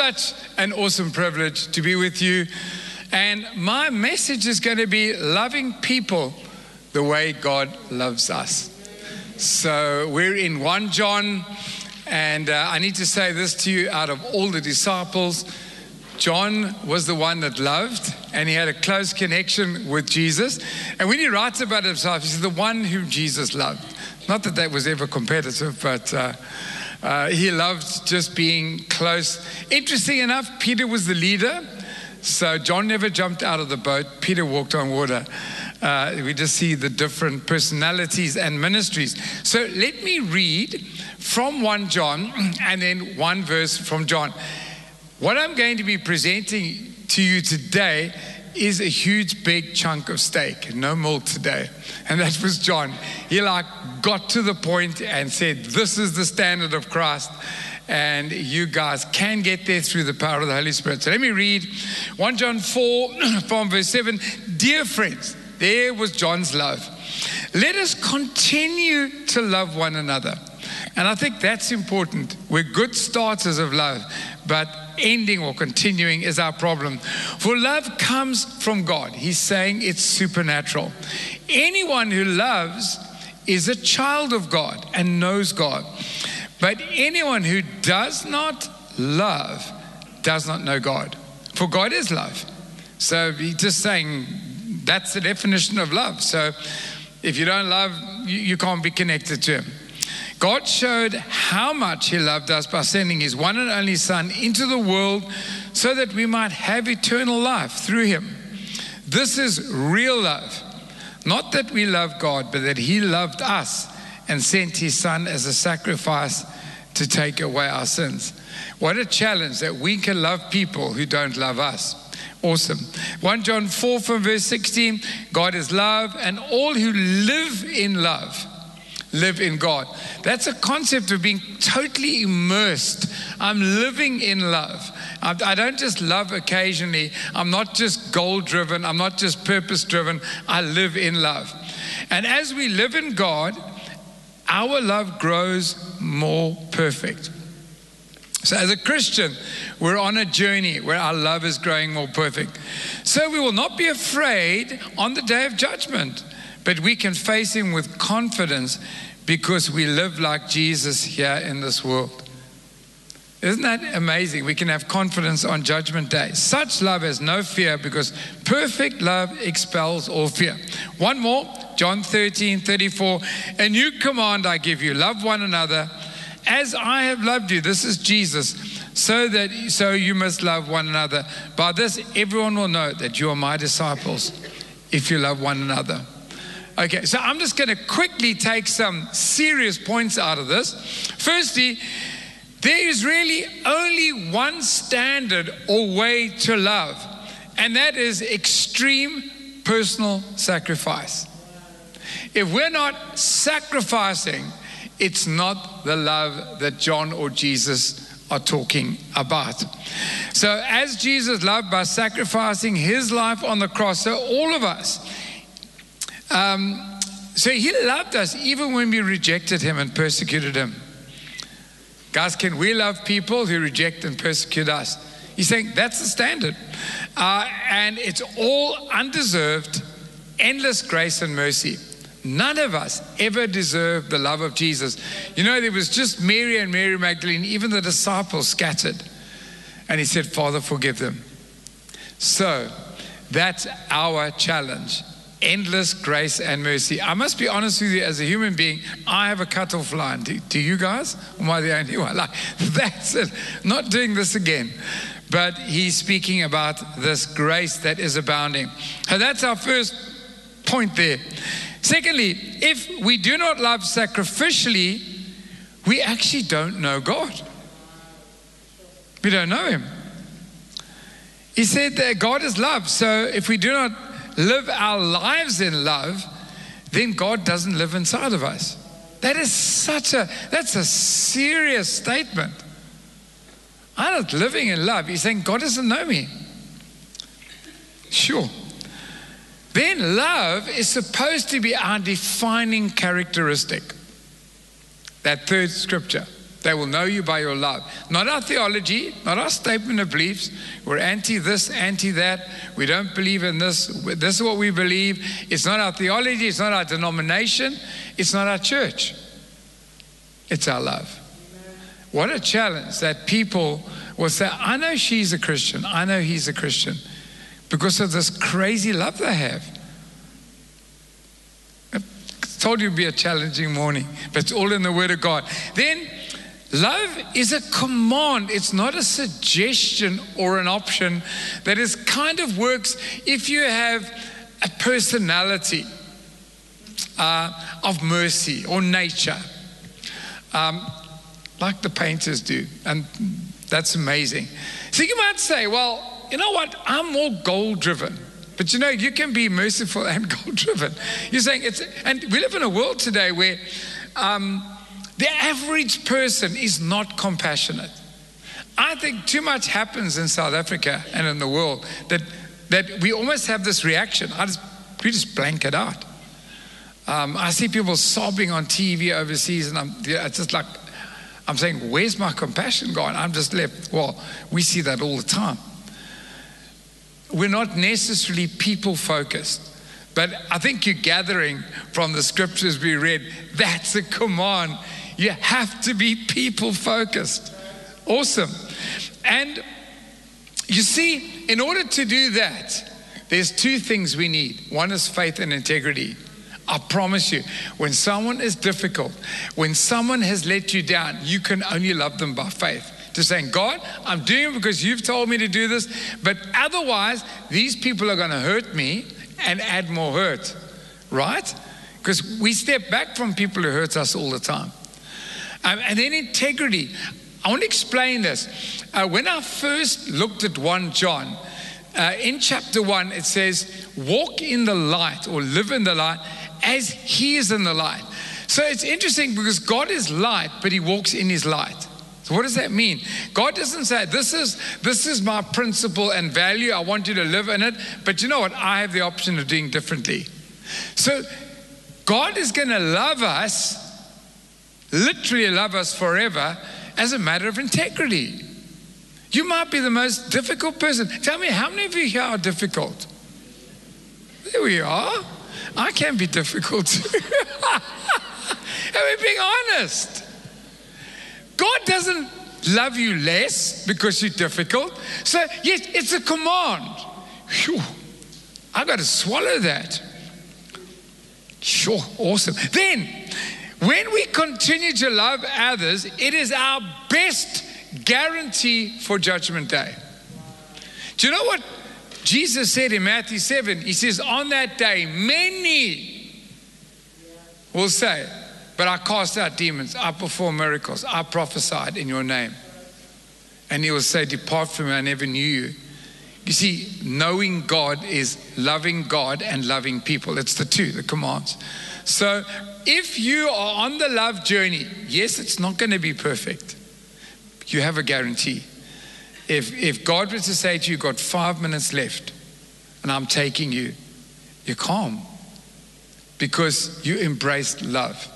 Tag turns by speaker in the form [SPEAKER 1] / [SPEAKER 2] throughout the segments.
[SPEAKER 1] such an awesome privilege to be with you. And my message is going to be loving people the way God loves us. So we're in 1 John, and uh, I need to say this to you out of all the disciples, John was the one that loved, and he had a close connection with Jesus. And when he writes about himself, he's the one whom Jesus loved. Not that that was ever competitive, but. Uh, uh, he loved just being close. Interesting enough, Peter was the leader. So John never jumped out of the boat. Peter walked on water. Uh, we just see the different personalities and ministries. So let me read from 1 John and then one verse from John. What I'm going to be presenting to you today is a huge big chunk of steak, no milk today. And that was John. He like got to the point and said, This is the standard of Christ. And you guys can get there through the power of the Holy Spirit. So let me read 1 John 4 from verse 7. Dear friends, there was John's love. Let us continue to love one another. And I think that's important. We're good starters of love, but ending or continuing is our problem. For love comes from God. He's saying it's supernatural. Anyone who loves is a child of God and knows God. But anyone who does not love does not know God. For God is love. So he's just saying that's the definition of love. So if you don't love, you, can't be connected to Him. God showed how much He loved us by sending His one and only Son into the world so that we might have eternal life through Him. This is real love. Not that we love God, but that He loved us and sent His Son as a sacrifice to take away our sins. What a challenge that we can love people who don't love us. Awesome. 1 John 4 from verse 16 God is love, and all who live in love live in God. That's a concept of being totally immersed. I'm living in love. I don't just love occasionally. I'm not just goal driven. I'm not just purpose driven. I live in love. And as we live in God, our love grows more perfect. So, as a Christian, we're on a journey where our love is growing more perfect. So, we will not be afraid on the day of judgment, but we can face Him with confidence because we live like Jesus here in this world. Isn't that amazing? We can have confidence on Judgment Day. Such love has no fear because perfect love expels all fear. One more, John 13, 34. A new command I give you love one another as I have loved you. This is Jesus. So that so you must love one another. By this everyone will know that you are my disciples if you love one another. Okay, so I'm just going to quickly take some serious points out of this. Firstly, there is really only one standard or way to love, and that is extreme personal sacrifice. If we're not sacrificing, it's not the love that John or Jesus are talking about. So, as Jesus loved by sacrificing his life on the cross, so all of us, um, so he loved us even when we rejected him and persecuted him. Guys, can we love people who reject and persecute us? He's saying that's the standard. Uh, and it's all undeserved, endless grace and mercy. None of us ever deserve the love of Jesus. You know, there was just Mary and Mary Magdalene, even the disciples scattered. And he said, Father, forgive them. So that's our challenge endless grace and mercy. I must be honest with you, as a human being, I have a cutoff line. Do, do you guys? Am I the only one? Like, that's it. Not doing this again. But he's speaking about this grace that is abounding. And that's our first point there. Secondly, if we do not love sacrificially, we actually don't know God. We don't know Him. He said that God is love. So if we do not live our lives in love, then God doesn't live inside of us. That is such a that's a serious statement. I'm not living in love. He's saying God doesn't know me. Sure. Then love is supposed to be our defining characteristic. That third scripture. They will know you by your love. Not our theology, not our statement of beliefs. We're anti this, anti that. We don't believe in this. This is what we believe. It's not our theology, it's not our denomination, it's not our church. It's our love. What a challenge that people will say, I know she's a Christian, I know he's a Christian, because of this crazy love they have. I told you it'd be a challenging morning, but it's all in the Word of God. Then, love is a command, it's not a suggestion or an option that is kind of works if you have a personality uh, of mercy or nature. Um, like the painters do. And that's amazing. So you might say, well, you know what? I'm more goal driven. But you know, you can be merciful and goal driven. You're saying it's, and we live in a world today where um, the average person is not compassionate. I think too much happens in South Africa and in the world that, that we almost have this reaction. I just, we just blank it out. Um, I see people sobbing on TV overseas, and I'm, it's just like, I'm saying, where's my compassion gone? I'm just left. Well, we see that all the time. We're not necessarily people focused. But I think you're gathering from the scriptures we read, that's a command. You have to be people focused. Awesome. And you see, in order to do that, there's two things we need one is faith and integrity. I promise you, when someone is difficult, when someone has let you down, you can only love them by faith. To saying, God, I'm doing it because you've told me to do this, but otherwise, these people are going to hurt me and add more hurt, right? Because we step back from people who hurt us all the time. Um, and then integrity. I want to explain this. Uh, when I first looked at 1 John, uh, in chapter 1, it says, Walk in the light or live in the light as he is in the light. So it's interesting because God is light, but he walks in his light. So what does that mean? God doesn't say this is this is my principle and value. I want you to live in it, but you know what? I have the option of doing differently. So God is going to love us, literally love us forever, as a matter of integrity. You might be the most difficult person. Tell me, how many of you here are difficult? There we are. I can be difficult. and we're being honest. God doesn't love you less because you're difficult. So, yes, it's a command. Whew, I got to swallow that. Sure, awesome. Then, when we continue to love others, it is our best guarantee for Judgment Day. Do you know what Jesus said in Matthew 7, He says, On that day, many will say, But I cast out demons, I perform miracles, I prophesied in your name. And He will say, Depart from me, I never knew you. You see, knowing God is loving God and loving people. It's the two, the commands. So if you are on the love journey, yes, it's not going to be perfect. You have a guarantee. If, if God was to say to you, you've got five minutes left and I'm taking you, you're calm because you embraced love.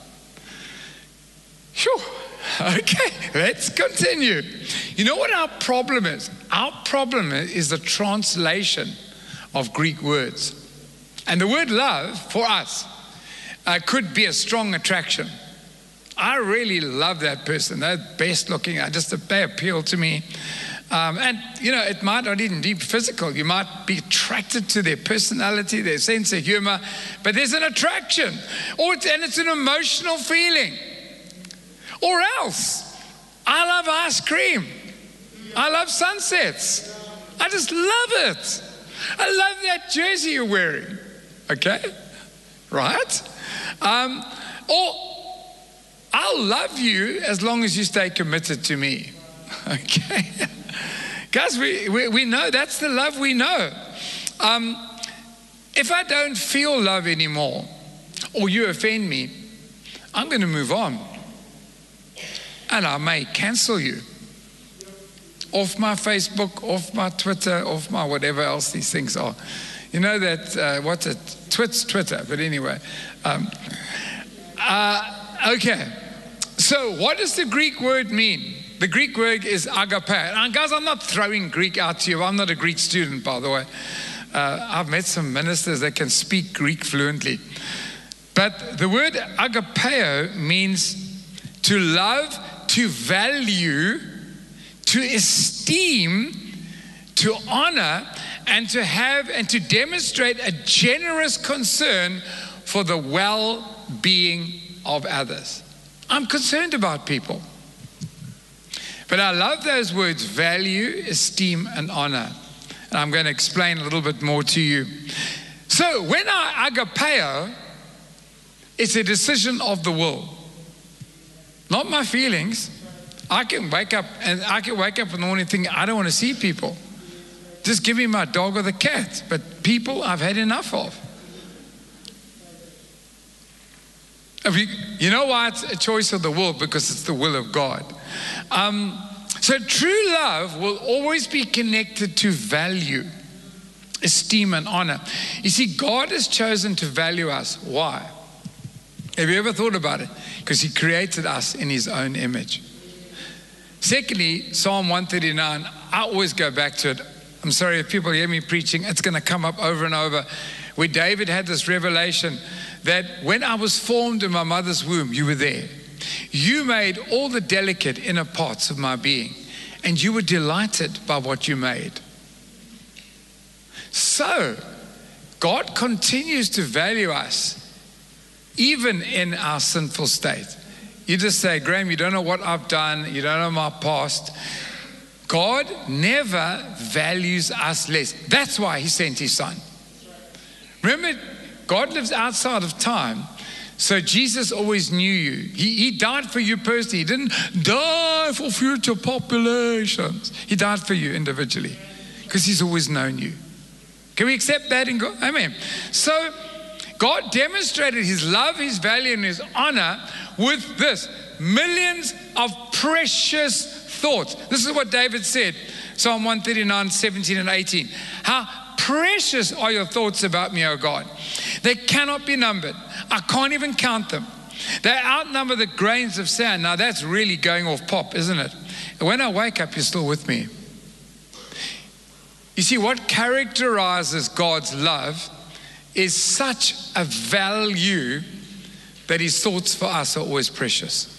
[SPEAKER 1] Sure. Okay, let's continue. You know what our problem is? Our problem is the translation of Greek words. And the word love for us uh, could be a strong attraction. I really love that person. They're best looking. I just they appeal to me. Um, and, you know, it might not even be physical. You might be attracted to their personality, their sense of humor, but there's an attraction, or it's, and it's an emotional feeling. Or else, I love ice cream. I love sunsets. I just love it. I love that jersey you're wearing. Okay? Right? Um, or I'll love you as long as you stay committed to me. Okay? Guys, we, we, we know that's the love we know. Um, if I don't feel love anymore, or you offend me, I'm going to move on. And I may cancel you off my Facebook, off my Twitter, off my whatever else these things are. You know that, uh, what's it? Twit's Twitter, but anyway. Um, uh, okay. So, what does the Greek word mean? The Greek word is agape. And guys, I'm not throwing Greek out to you. I'm not a Greek student, by the way. Uh, I've met some ministers that can speak Greek fluently. But the word agapeo means to love, to value, to esteem, to honor, and to have and to demonstrate a generous concern for the well being of others. I'm concerned about people. But I love those words value, esteem, and honor. And I'm going to explain a little bit more to you. So, when I agapeo, it's a decision of the will, not my feelings. I can wake up and I can wake up in the morning thinking, I don't want to see people. Just give me my dog or the cat. But people I've had enough of. You, you, know why it's a choice of the will? Because it's the will of God. Um, so true love will always be connected to value, esteem, and honor. You see, God has chosen to value us. Why? Have you ever thought about it? Because He created us in His own image. Secondly, Psalm 139, I always go back to it. I'm sorry if people hear me preaching, it's going to come up over and over. Where David had this revelation that when I was formed in my mother's womb, you were there. You made all the delicate inner parts of my being, and you were delighted by what you made. So, God continues to value us even in our sinful state. You just say, Graham, you don't know what I've done, you don't know my past. God never values us less. That's why He sent His Son. Remember, God lives outside of time. So Jesus always knew you. He, he died for you personally. He didn't die for future populations. He died for you individually because He's always known you. Can we accept that in God? Amen. So God demonstrated his love, his value, and his honor with this millions of precious thoughts. This is what David said Psalm 139, 17, and 18. How precious are your thoughts about me, O God? They cannot be numbered. I can't even count them. They outnumber the grains of sand. Now that's really going off pop, isn't it? When I wake up, you're still with me. You see, what characterizes God's love is such a value that his thoughts for us are always precious.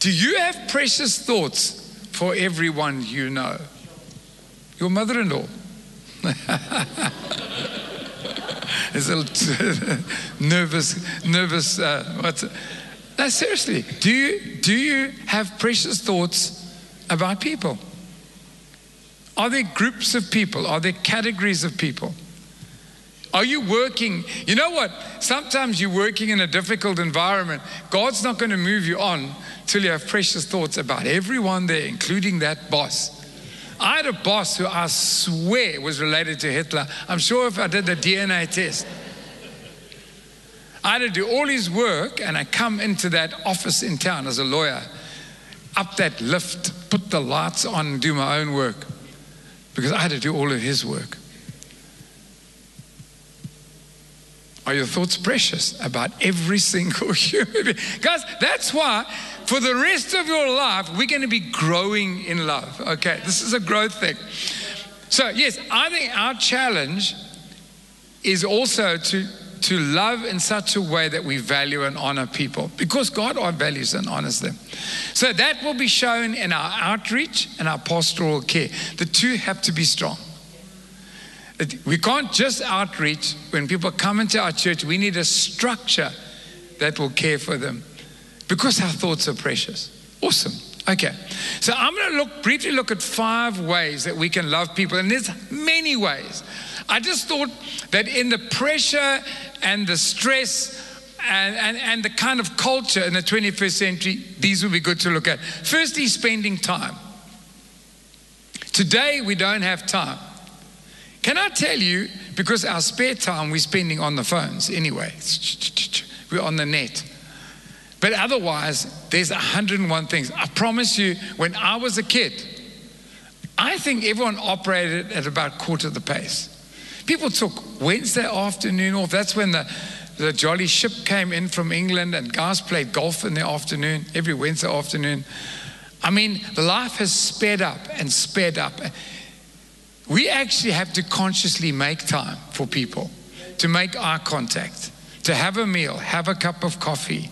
[SPEAKER 1] Do you have precious thoughts for everyone you know? Your mother in law. Is a little nervous, nervous. Uh, what's it? No, seriously. Do you do you have precious thoughts about people? Are there groups of people? Are there categories of people? Are you working? You know what? Sometimes you're working in a difficult environment. God's not going to move you on till you have precious thoughts about everyone there, including that boss. I had a boss who I swear was related to Hitler. I'm sure if I did the DNA test, I had to do all his work and I come into that office in town as a lawyer, up that lift, put the lights on, do my own work because I had to do all of his work. Are your thoughts precious about every single human being? Guys, that's why for the rest of your life, we're going to be growing in love. Okay, this is a growth thing. So, yes, I think our challenge is also to, to love in such a way that we value and honor people because God values and honors them. So, that will be shown in our outreach and our pastoral care. The two have to be strong. We can't just outreach. When people come into our church, we need a structure that will care for them because our thoughts are precious. Awesome. Okay. So I'm going to look briefly look at five ways that we can love people, and there's many ways. I just thought that in the pressure and the stress and, and, and the kind of culture in the 21st century, these would be good to look at. Firstly, spending time. Today, we don't have time. Can I tell you, because our spare time we're spending on the phones anyway, we're on the net. But otherwise, there's 101 things. I promise you, when I was a kid, I think everyone operated at about a quarter the pace. People took Wednesday afternoon off. That's when the, the jolly ship came in from England and guys played golf in the afternoon, every Wednesday afternoon. I mean, life has sped up and sped up. We actually have to consciously make time for people, to make eye contact, to have a meal, have a cup of coffee,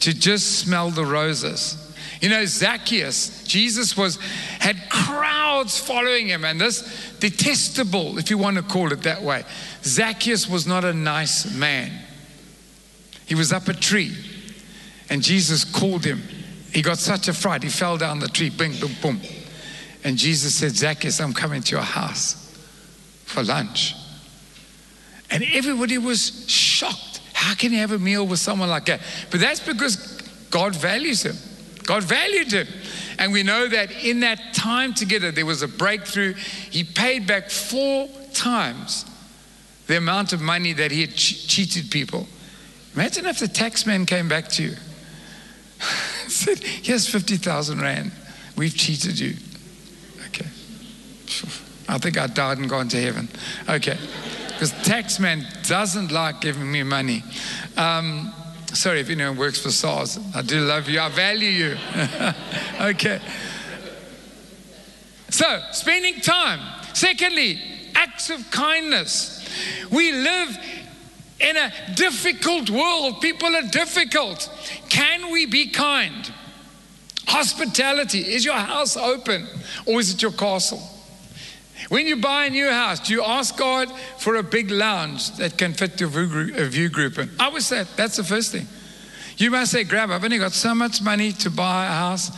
[SPEAKER 1] to just smell the roses. You know, Zacchaeus, Jesus was had crowds following him, and this detestable, if you want to call it that way, Zacchaeus was not a nice man. He was up a tree, and Jesus called him. He got such a fright, he fell down the tree, bing, boom, boom. And Jesus said, Zacchaeus, I'm coming to your house for lunch. And everybody was shocked. How can you have a meal with someone like that? But that's because God values him. God valued him. And we know that in that time together, there was a breakthrough. He paid back four times the amount of money that he had che- cheated people. Imagine if the tax man came back to you said, Here's 50,000 Rand. We've cheated you. Okay. I think I died and gone to heaven. Okay. Because taxman doesn't like giving me money. Um, sorry if anyone works for SARS. I do love you. I value you. okay. So, spending time. Secondly, acts of kindness. We live in a difficult world. People are difficult. Can we be kind? Hospitality. Is your house open or is it your castle? When you buy a new house, do you ask God for a big lounge that can fit your view group in? I would say that's the first thing. You must say, Graham, I've only got so much money to buy a house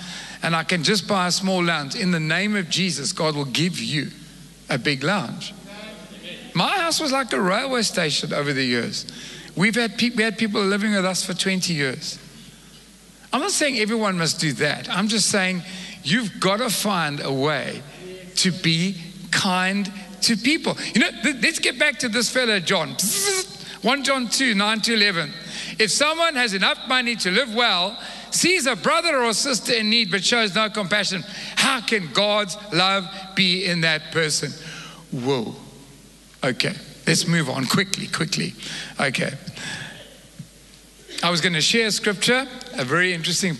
[SPEAKER 1] and I can just buy a small lounge. In the name of Jesus, God will give you a big lounge. My house was like a railway station over the years. We've had, pe- we had people living with us for 20 years. I'm not saying everyone must do that. I'm just saying you've got to find a way to be kind to people. You know, th- let's get back to this fellow, John. 1 John 2 9 to 11. If someone has enough money to live well, sees a brother or sister in need but shows no compassion, how can God's love be in that person? Whoa. Okay, let's move on quickly, quickly. Okay. I was going to share scripture, a very interesting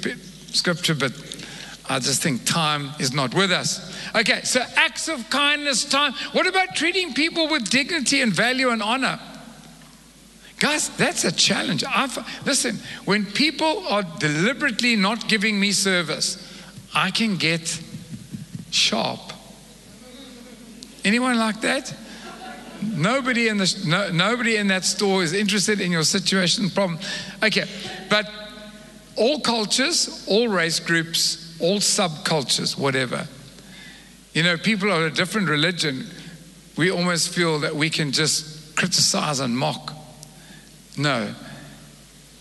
[SPEAKER 1] scripture, but I just think time is not with us. Okay, so acts of kindness, time. What about treating people with dignity and value and honor? Guys, that's a challenge. I've, listen, when people are deliberately not giving me service, I can get sharp. Anyone like that? Nobody in, the, no, nobody in that store is interested in your situation problem. Okay, but all cultures, all race groups, all subcultures, whatever. You know, people of a different religion, we almost feel that we can just criticize and mock. No.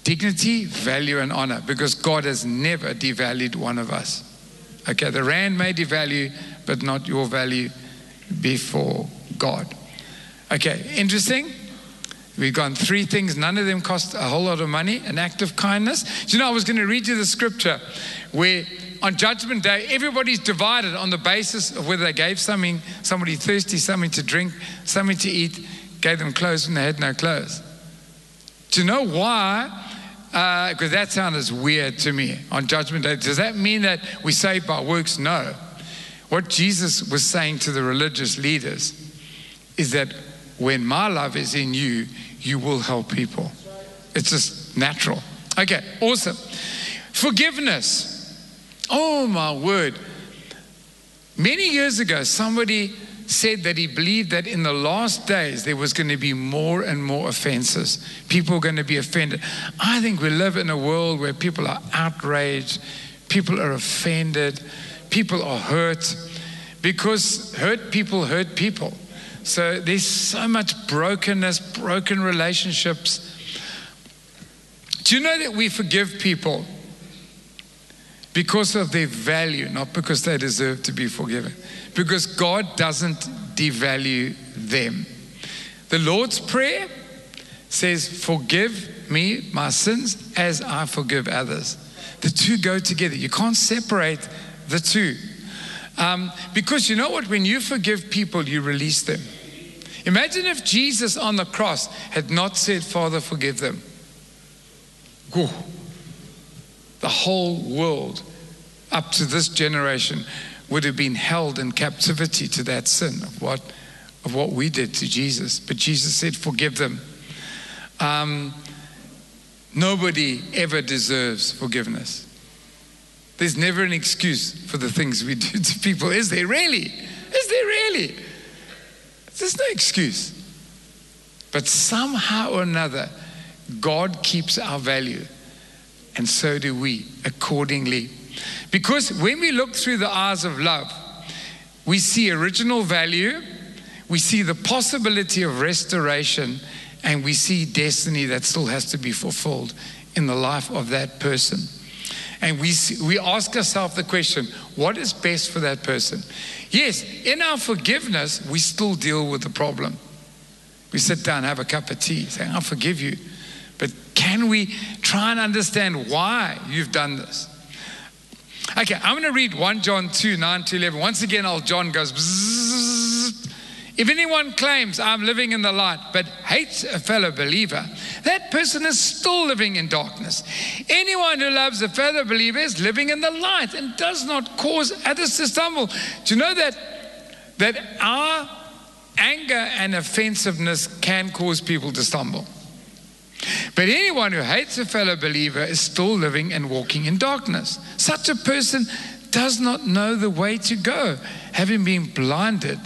[SPEAKER 1] Dignity, value, and honor, because God has never devalued one of us. Okay, the rand may devalue, but not your value before God. Okay, interesting. We've gone three things, none of them cost a whole lot of money. An act of kindness. Do you know, I was going to read you the scripture where on Judgment Day, everybody's divided on the basis of whether they gave something, somebody thirsty, something to drink, something to eat, gave them clothes when they had no clothes. To know why? Because uh, that sounds weird to me on Judgment Day. Does that mean that we save by works? No. What Jesus was saying to the religious leaders is that when my love is in you, you will help people. It's just natural. Okay, awesome. Forgiveness. Oh, my word. Many years ago, somebody said that he believed that in the last days there was going to be more and more offenses. People are going to be offended. I think we live in a world where people are outraged, people are offended, people are hurt because hurt people hurt people. So there's so much brokenness, broken relationships. Do you know that we forgive people because of their value, not because they deserve to be forgiven? Because God doesn't devalue them. The Lord's Prayer says, Forgive me my sins as I forgive others. The two go together. You can't separate the two. Um, because you know what? When you forgive people, you release them. Imagine if Jesus on the cross had not said, Father, forgive them. Whew. The whole world, up to this generation, would have been held in captivity to that sin of what, of what we did to Jesus. But Jesus said, Forgive them. Um, nobody ever deserves forgiveness. There's never an excuse for the things we do to people, is there really? Is there really? There's no excuse. But somehow or another, God keeps our value, and so do we accordingly. Because when we look through the eyes of love, we see original value, we see the possibility of restoration, and we see destiny that still has to be fulfilled in the life of that person. And we, see, we ask ourselves the question what is best for that person? Yes, in our forgiveness, we still deal with the problem. We sit down, have a cup of tea, say, I forgive you. But can we try and understand why you've done this? Okay, I'm going to read 1 John 2 9 to 11. Once again, old John goes, bzzz. If anyone claims I'm living in the light but hates a fellow believer, that person is still living in darkness. Anyone who loves a fellow believer is living in the light and does not cause others to stumble. Do you know that, that our anger and offensiveness can cause people to stumble? But anyone who hates a fellow believer is still living and walking in darkness. Such a person does not know the way to go, having been blinded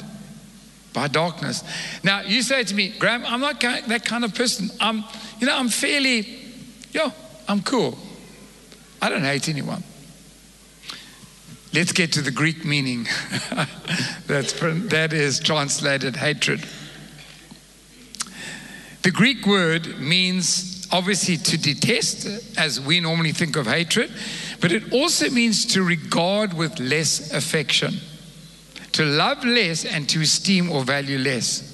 [SPEAKER 1] by darkness. Now, you say to me, Graham, I'm not that kind of person. I'm, you know, I'm fairly, yo, I'm cool. I don't hate anyone. Let's get to the Greek meaning. That's, that is translated hatred. The Greek word means obviously to detest, as we normally think of hatred, but it also means to regard with less affection to love less and to esteem or value less.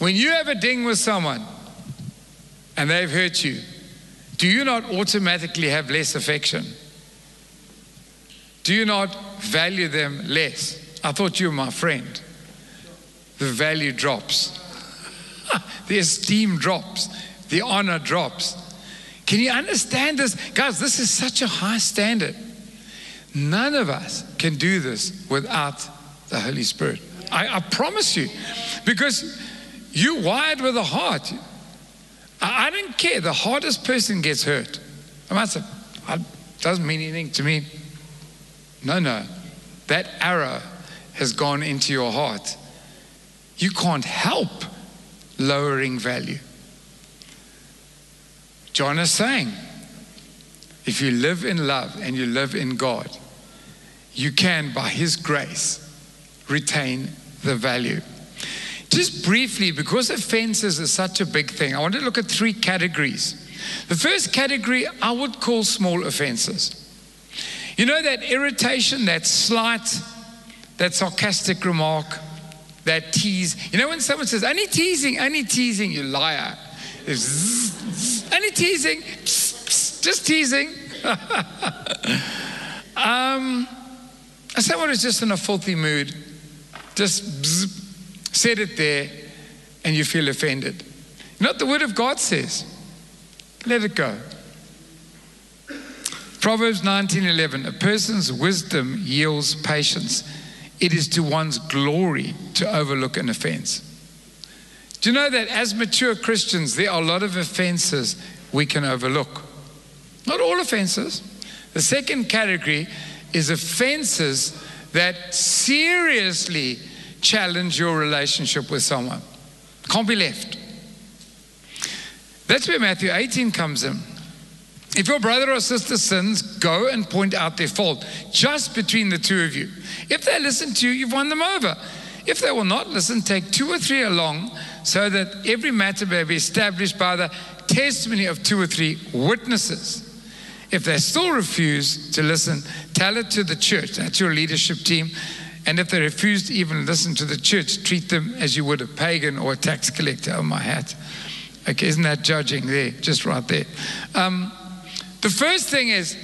[SPEAKER 1] When you have a ding with someone and they've hurt you, do you not automatically have less affection? Do you not value them less? I thought you were my friend. The value drops, the esteem drops, the honor drops. Can you understand this? Guys, this is such a high standard. None of us can do this without the Holy Spirit. I, I promise you. Because you wired with a heart. I, I don't care. The hardest person gets hurt. I must say, doesn't mean anything to me. No, no. That arrow has gone into your heart. You can't help lowering value. John is saying, if you live in love and you live in God, you can, by His grace, retain the value. Just briefly, because offenses is such a big thing, I want to look at three categories. The first category I would call small offenses. You know that irritation, that slight, that sarcastic remark, that tease. You know when someone says, "Any teasing, any teasing, you liar. Any teasing, just teasing. um, someone who's just in a filthy mood, just bzz, said it there, and you feel offended. Not the Word of God says? Let it go. Proverbs 19:11 A person's wisdom yields patience. It is to one's glory to overlook an offense. Do you know that as mature Christians, there are a lot of offenses we can overlook? Not all offenses. The second category is offenses that seriously challenge your relationship with someone. Can't be left. That's where Matthew 18 comes in. If your brother or sister sins, go and point out their fault just between the two of you. If they listen to you, you've won them over. If they will not listen, take two or three along so that every matter may be established by the testimony of two or three witnesses. If they still refuse to listen, tell it to the church. That's your leadership team. And if they refuse to even listen to the church, treat them as you would a pagan or a tax collector. Oh, my hat. Okay, isn't that judging there? Just right there. Um, the first thing is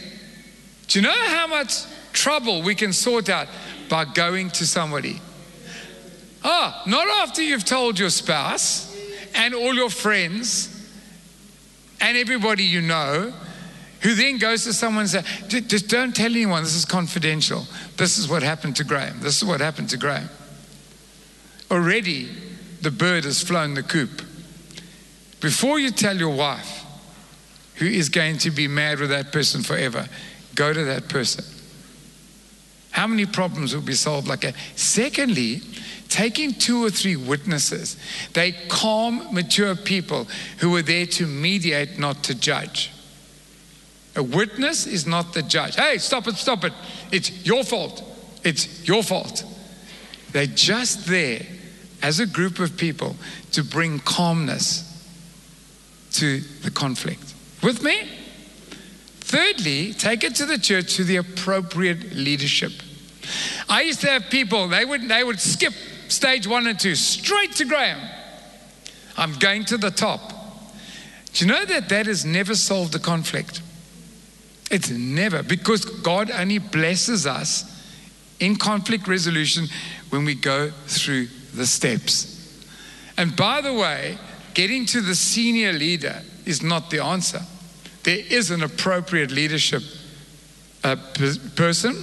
[SPEAKER 1] do you know how much trouble we can sort out by going to somebody? Ah, not after you've told your spouse and all your friends and everybody you know, who then goes to someone and says, just don't tell anyone, this is confidential. This is what happened to Graham. This is what happened to Graham. Already, the bird has flown the coop. Before you tell your wife, who is going to be mad with that person forever, go to that person. How many problems will be solved like that? Secondly, taking two or three witnesses, they calm, mature people who are there to mediate, not to judge. A witness is not the judge. Hey, stop it, stop it. It's your fault. It's your fault. They're just there as a group of people to bring calmness to the conflict. With me? Thirdly, take it to the church to the appropriate leadership. I used to have people, they would, they would skip stage one and two straight to Graham. I'm going to the top. Do you know that that has never solved the conflict? It's never, because God only blesses us in conflict resolution when we go through the steps. And by the way, getting to the senior leader is not the answer. There is an appropriate leadership uh, person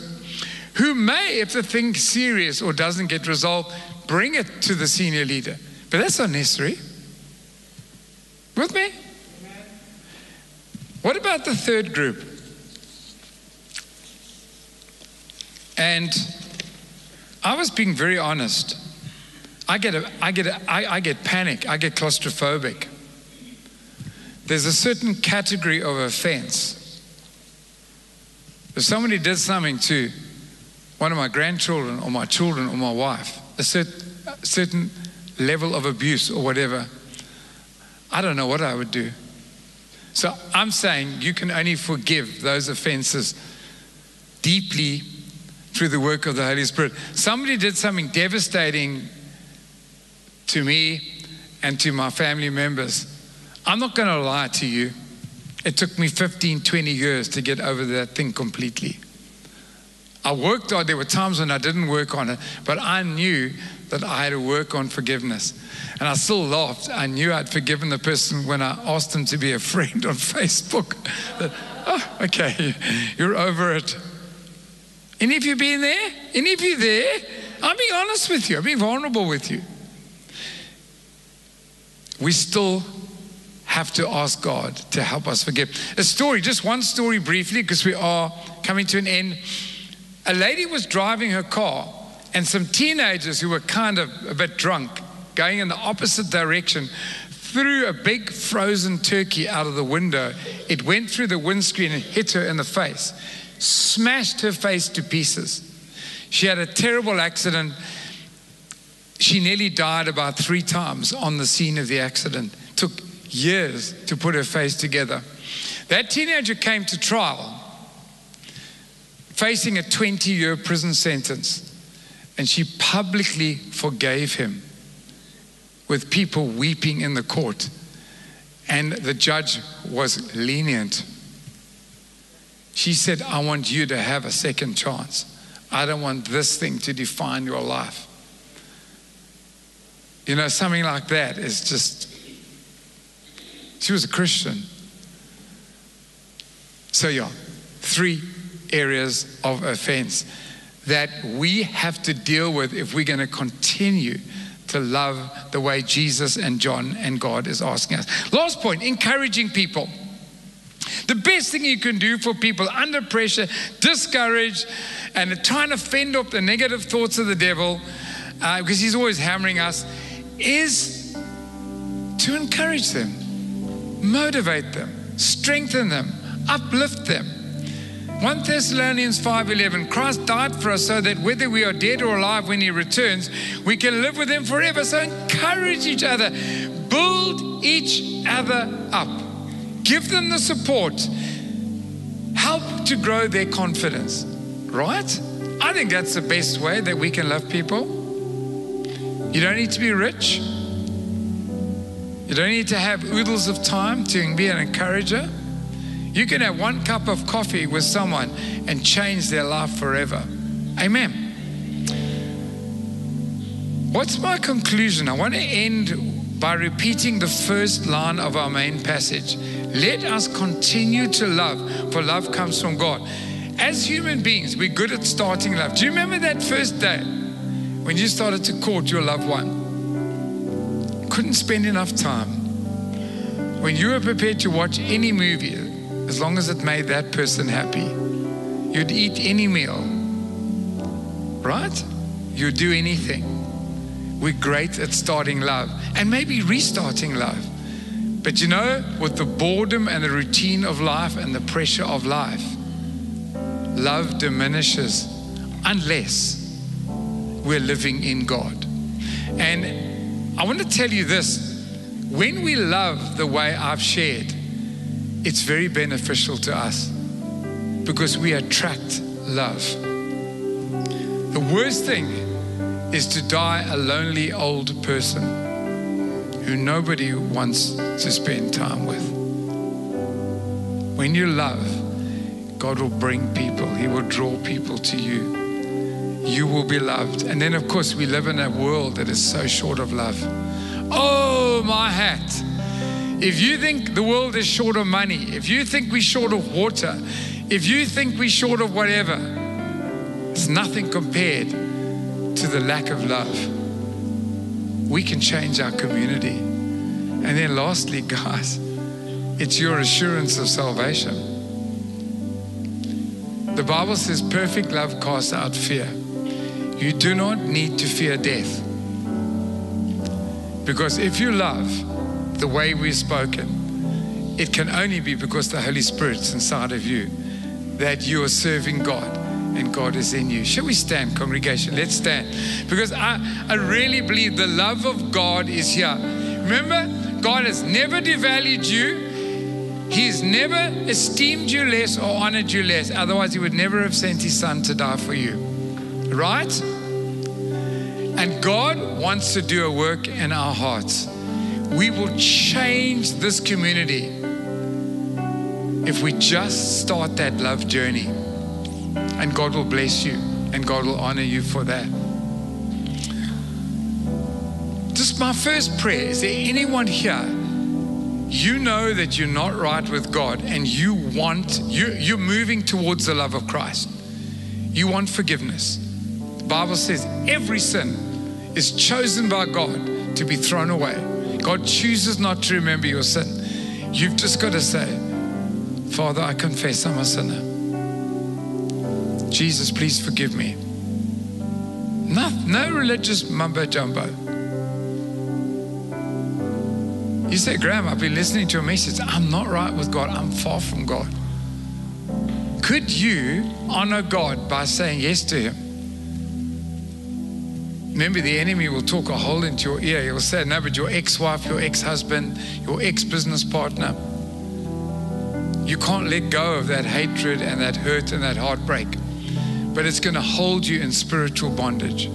[SPEAKER 1] who may, if the thing's serious or doesn't get resolved, bring it to the senior leader. But that's not necessary. With me? What about the third group? And I was being very honest. I get, a, I, get a, I, I get panic. I get claustrophobic. There's a certain category of offense. If somebody did something to one of my grandchildren or my children or my wife, a certain level of abuse or whatever, I don't know what I would do. So I'm saying you can only forgive those offenses deeply through the work of the Holy Spirit. Somebody did something devastating to me and to my family members. I'm not going to lie to you. It took me 15, 20 years to get over that thing completely. I worked on there were times when I didn't work on it, but I knew that I had to work on forgiveness. And I still laughed. I knew I'd forgiven the person when I asked them to be a friend on Facebook. oh, okay, you're over it. Any of you been there? Any of you there? I'm being honest with you. I'm being vulnerable with you. We still have to ask God to help us forgive. A story, just one story briefly, because we are coming to an end. A lady was driving her car, and some teenagers who were kind of a bit drunk, going in the opposite direction, threw a big frozen turkey out of the window. It went through the windscreen and hit her in the face, smashed her face to pieces. She had a terrible accident. She nearly died about three times on the scene of the accident. Took years to put her face together. That teenager came to trial facing a 20 year prison sentence. And she publicly forgave him with people weeping in the court. And the judge was lenient. She said, I want you to have a second chance. I don't want this thing to define your life. You know, something like that is just. She was a Christian. So, yeah, three areas of offense that we have to deal with if we're going to continue to love the way Jesus and John and God is asking us. Last point encouraging people. The best thing you can do for people under pressure, discouraged, and trying to fend off the negative thoughts of the devil, uh, because he's always hammering us, is to encourage them, motivate them, strengthen them, uplift them. 1 Thessalonians 5:11 Christ died for us so that whether we are dead or alive when he returns we can live with him forever. So encourage each other build each other up. Give them the support. Help to grow their confidence right? I think that's the best way that we can love people. You don't need to be rich you don't need to have oodles of time to be an encourager you can have one cup of coffee with someone and change their life forever. Amen. what's my conclusion? I want to end by repeating the first line of our main passage. Let us continue to love, for love comes from God. As human beings, we're good at starting love. Do you remember that first day when you started to court your loved one? Couldn't spend enough time. When you were prepared to watch any movie, as long as it made that person happy, you'd eat any meal, right? You'd do anything. We're great at starting love and maybe restarting love. But you know, with the boredom and the routine of life and the pressure of life, love diminishes unless we're living in God. And I want to tell you this when we love the way I've shared, it's very beneficial to us because we attract love. The worst thing is to die a lonely old person who nobody wants to spend time with. When you love, God will bring people, He will draw people to you. You will be loved. And then, of course, we live in a world that is so short of love. Oh, my hat. If you think the world is short of money, if you think we're short of water, if you think we're short of whatever, it's nothing compared to the lack of love. We can change our community. And then, lastly, guys, it's your assurance of salvation. The Bible says perfect love casts out fear. You do not need to fear death. Because if you love the way we've spoken, it can only be because the Holy Spirit's inside of you that you are serving God and God is in you. Shall we stand, congregation? Let's stand. Because I, I really believe the love of God is here. Remember, God has never devalued you. He's never esteemed you less or honored you less. Otherwise, He would never have sent His Son to die for you. Right? And God wants to do a work in our hearts. We will change this community if we just start that love journey. And God will bless you and God will honor you for that. Just my first prayer is there anyone here? You know that you're not right with God and you want, you, you're moving towards the love of Christ. You want forgiveness. The Bible says every sin is chosen by God to be thrown away. God chooses not to remember your sin. You've just got to say, Father, I confess I'm a sinner. Jesus, please forgive me. No, no religious mumbo jumbo. You say, Graham, I've been listening to a message. I'm not right with God. I'm far from God. Could you honor God by saying yes to Him? Remember, the enemy will talk a hole into your ear. He'll say, No, but your ex wife, your ex husband, your ex business partner, you can't let go of that hatred and that hurt and that heartbreak. But it's going to hold you in spiritual bondage.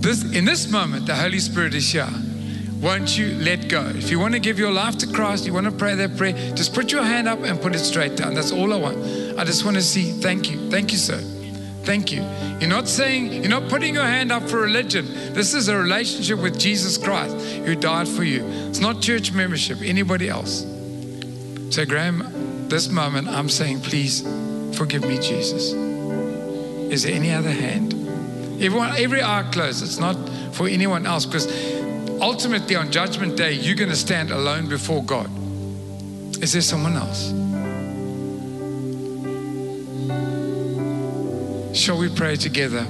[SPEAKER 1] This, in this moment, the Holy Spirit is here. Won't you let go? If you want to give your life to Christ, you want to pray that prayer, just put your hand up and put it straight down. That's all I want. I just want to see, thank you. Thank you, sir. Thank you. You're not saying, you're not putting your hand up for religion. This is a relationship with Jesus Christ who died for you. It's not church membership, anybody else. So, Graham, this moment I'm saying, please forgive me, Jesus. Is there any other hand? Everyone, every eye closed. It's not for anyone else because ultimately on Judgment Day, you're going to stand alone before God. Is there someone else? Shall we pray together?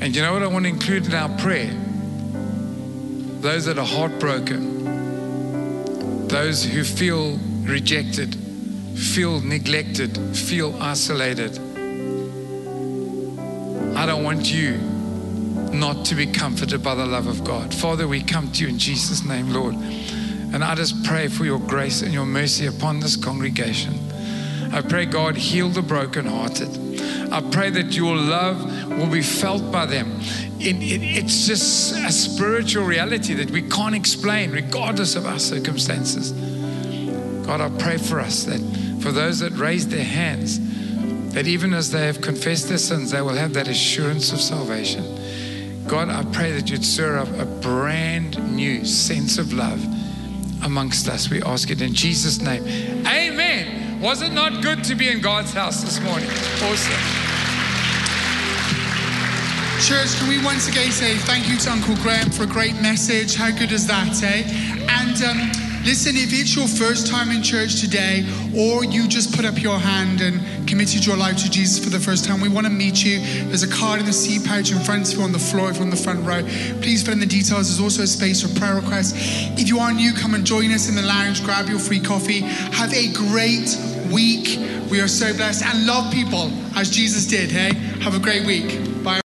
[SPEAKER 1] And you know what I want to include in our prayer? Those that are heartbroken, those who feel rejected, feel neglected, feel isolated. I don't want you not to be comforted by the love of God. Father, we come to you in Jesus' name, Lord. And I just pray for your grace and your mercy upon this congregation. I pray, God, heal the brokenhearted. I pray that your love will be felt by them. It, it, it's just a spiritual reality that we can't explain, regardless of our circumstances. God, I pray for us that for those that raise their hands, that even as they have confessed their sins, they will have that assurance of salvation. God, I pray that you'd stir up a brand new sense of love amongst us. We ask it in Jesus' name. Amen. Was it not good to be in God's house this morning? Awesome.
[SPEAKER 2] Church, can we once again say thank you to Uncle Graham for a great message? How good is that, eh? And um, listen, if it's your first time in church today, or you just put up your hand and committed your life to Jesus for the first time, we want to meet you. There's a card in the seat pouch in front of you on the floor if you're on the front row. Please fill in the details. There's also a space for prayer requests. If you are new, come and join us in the lounge, grab your free coffee. Have a great week. We are so blessed and love people as Jesus did, hey? Have a great week. Bye.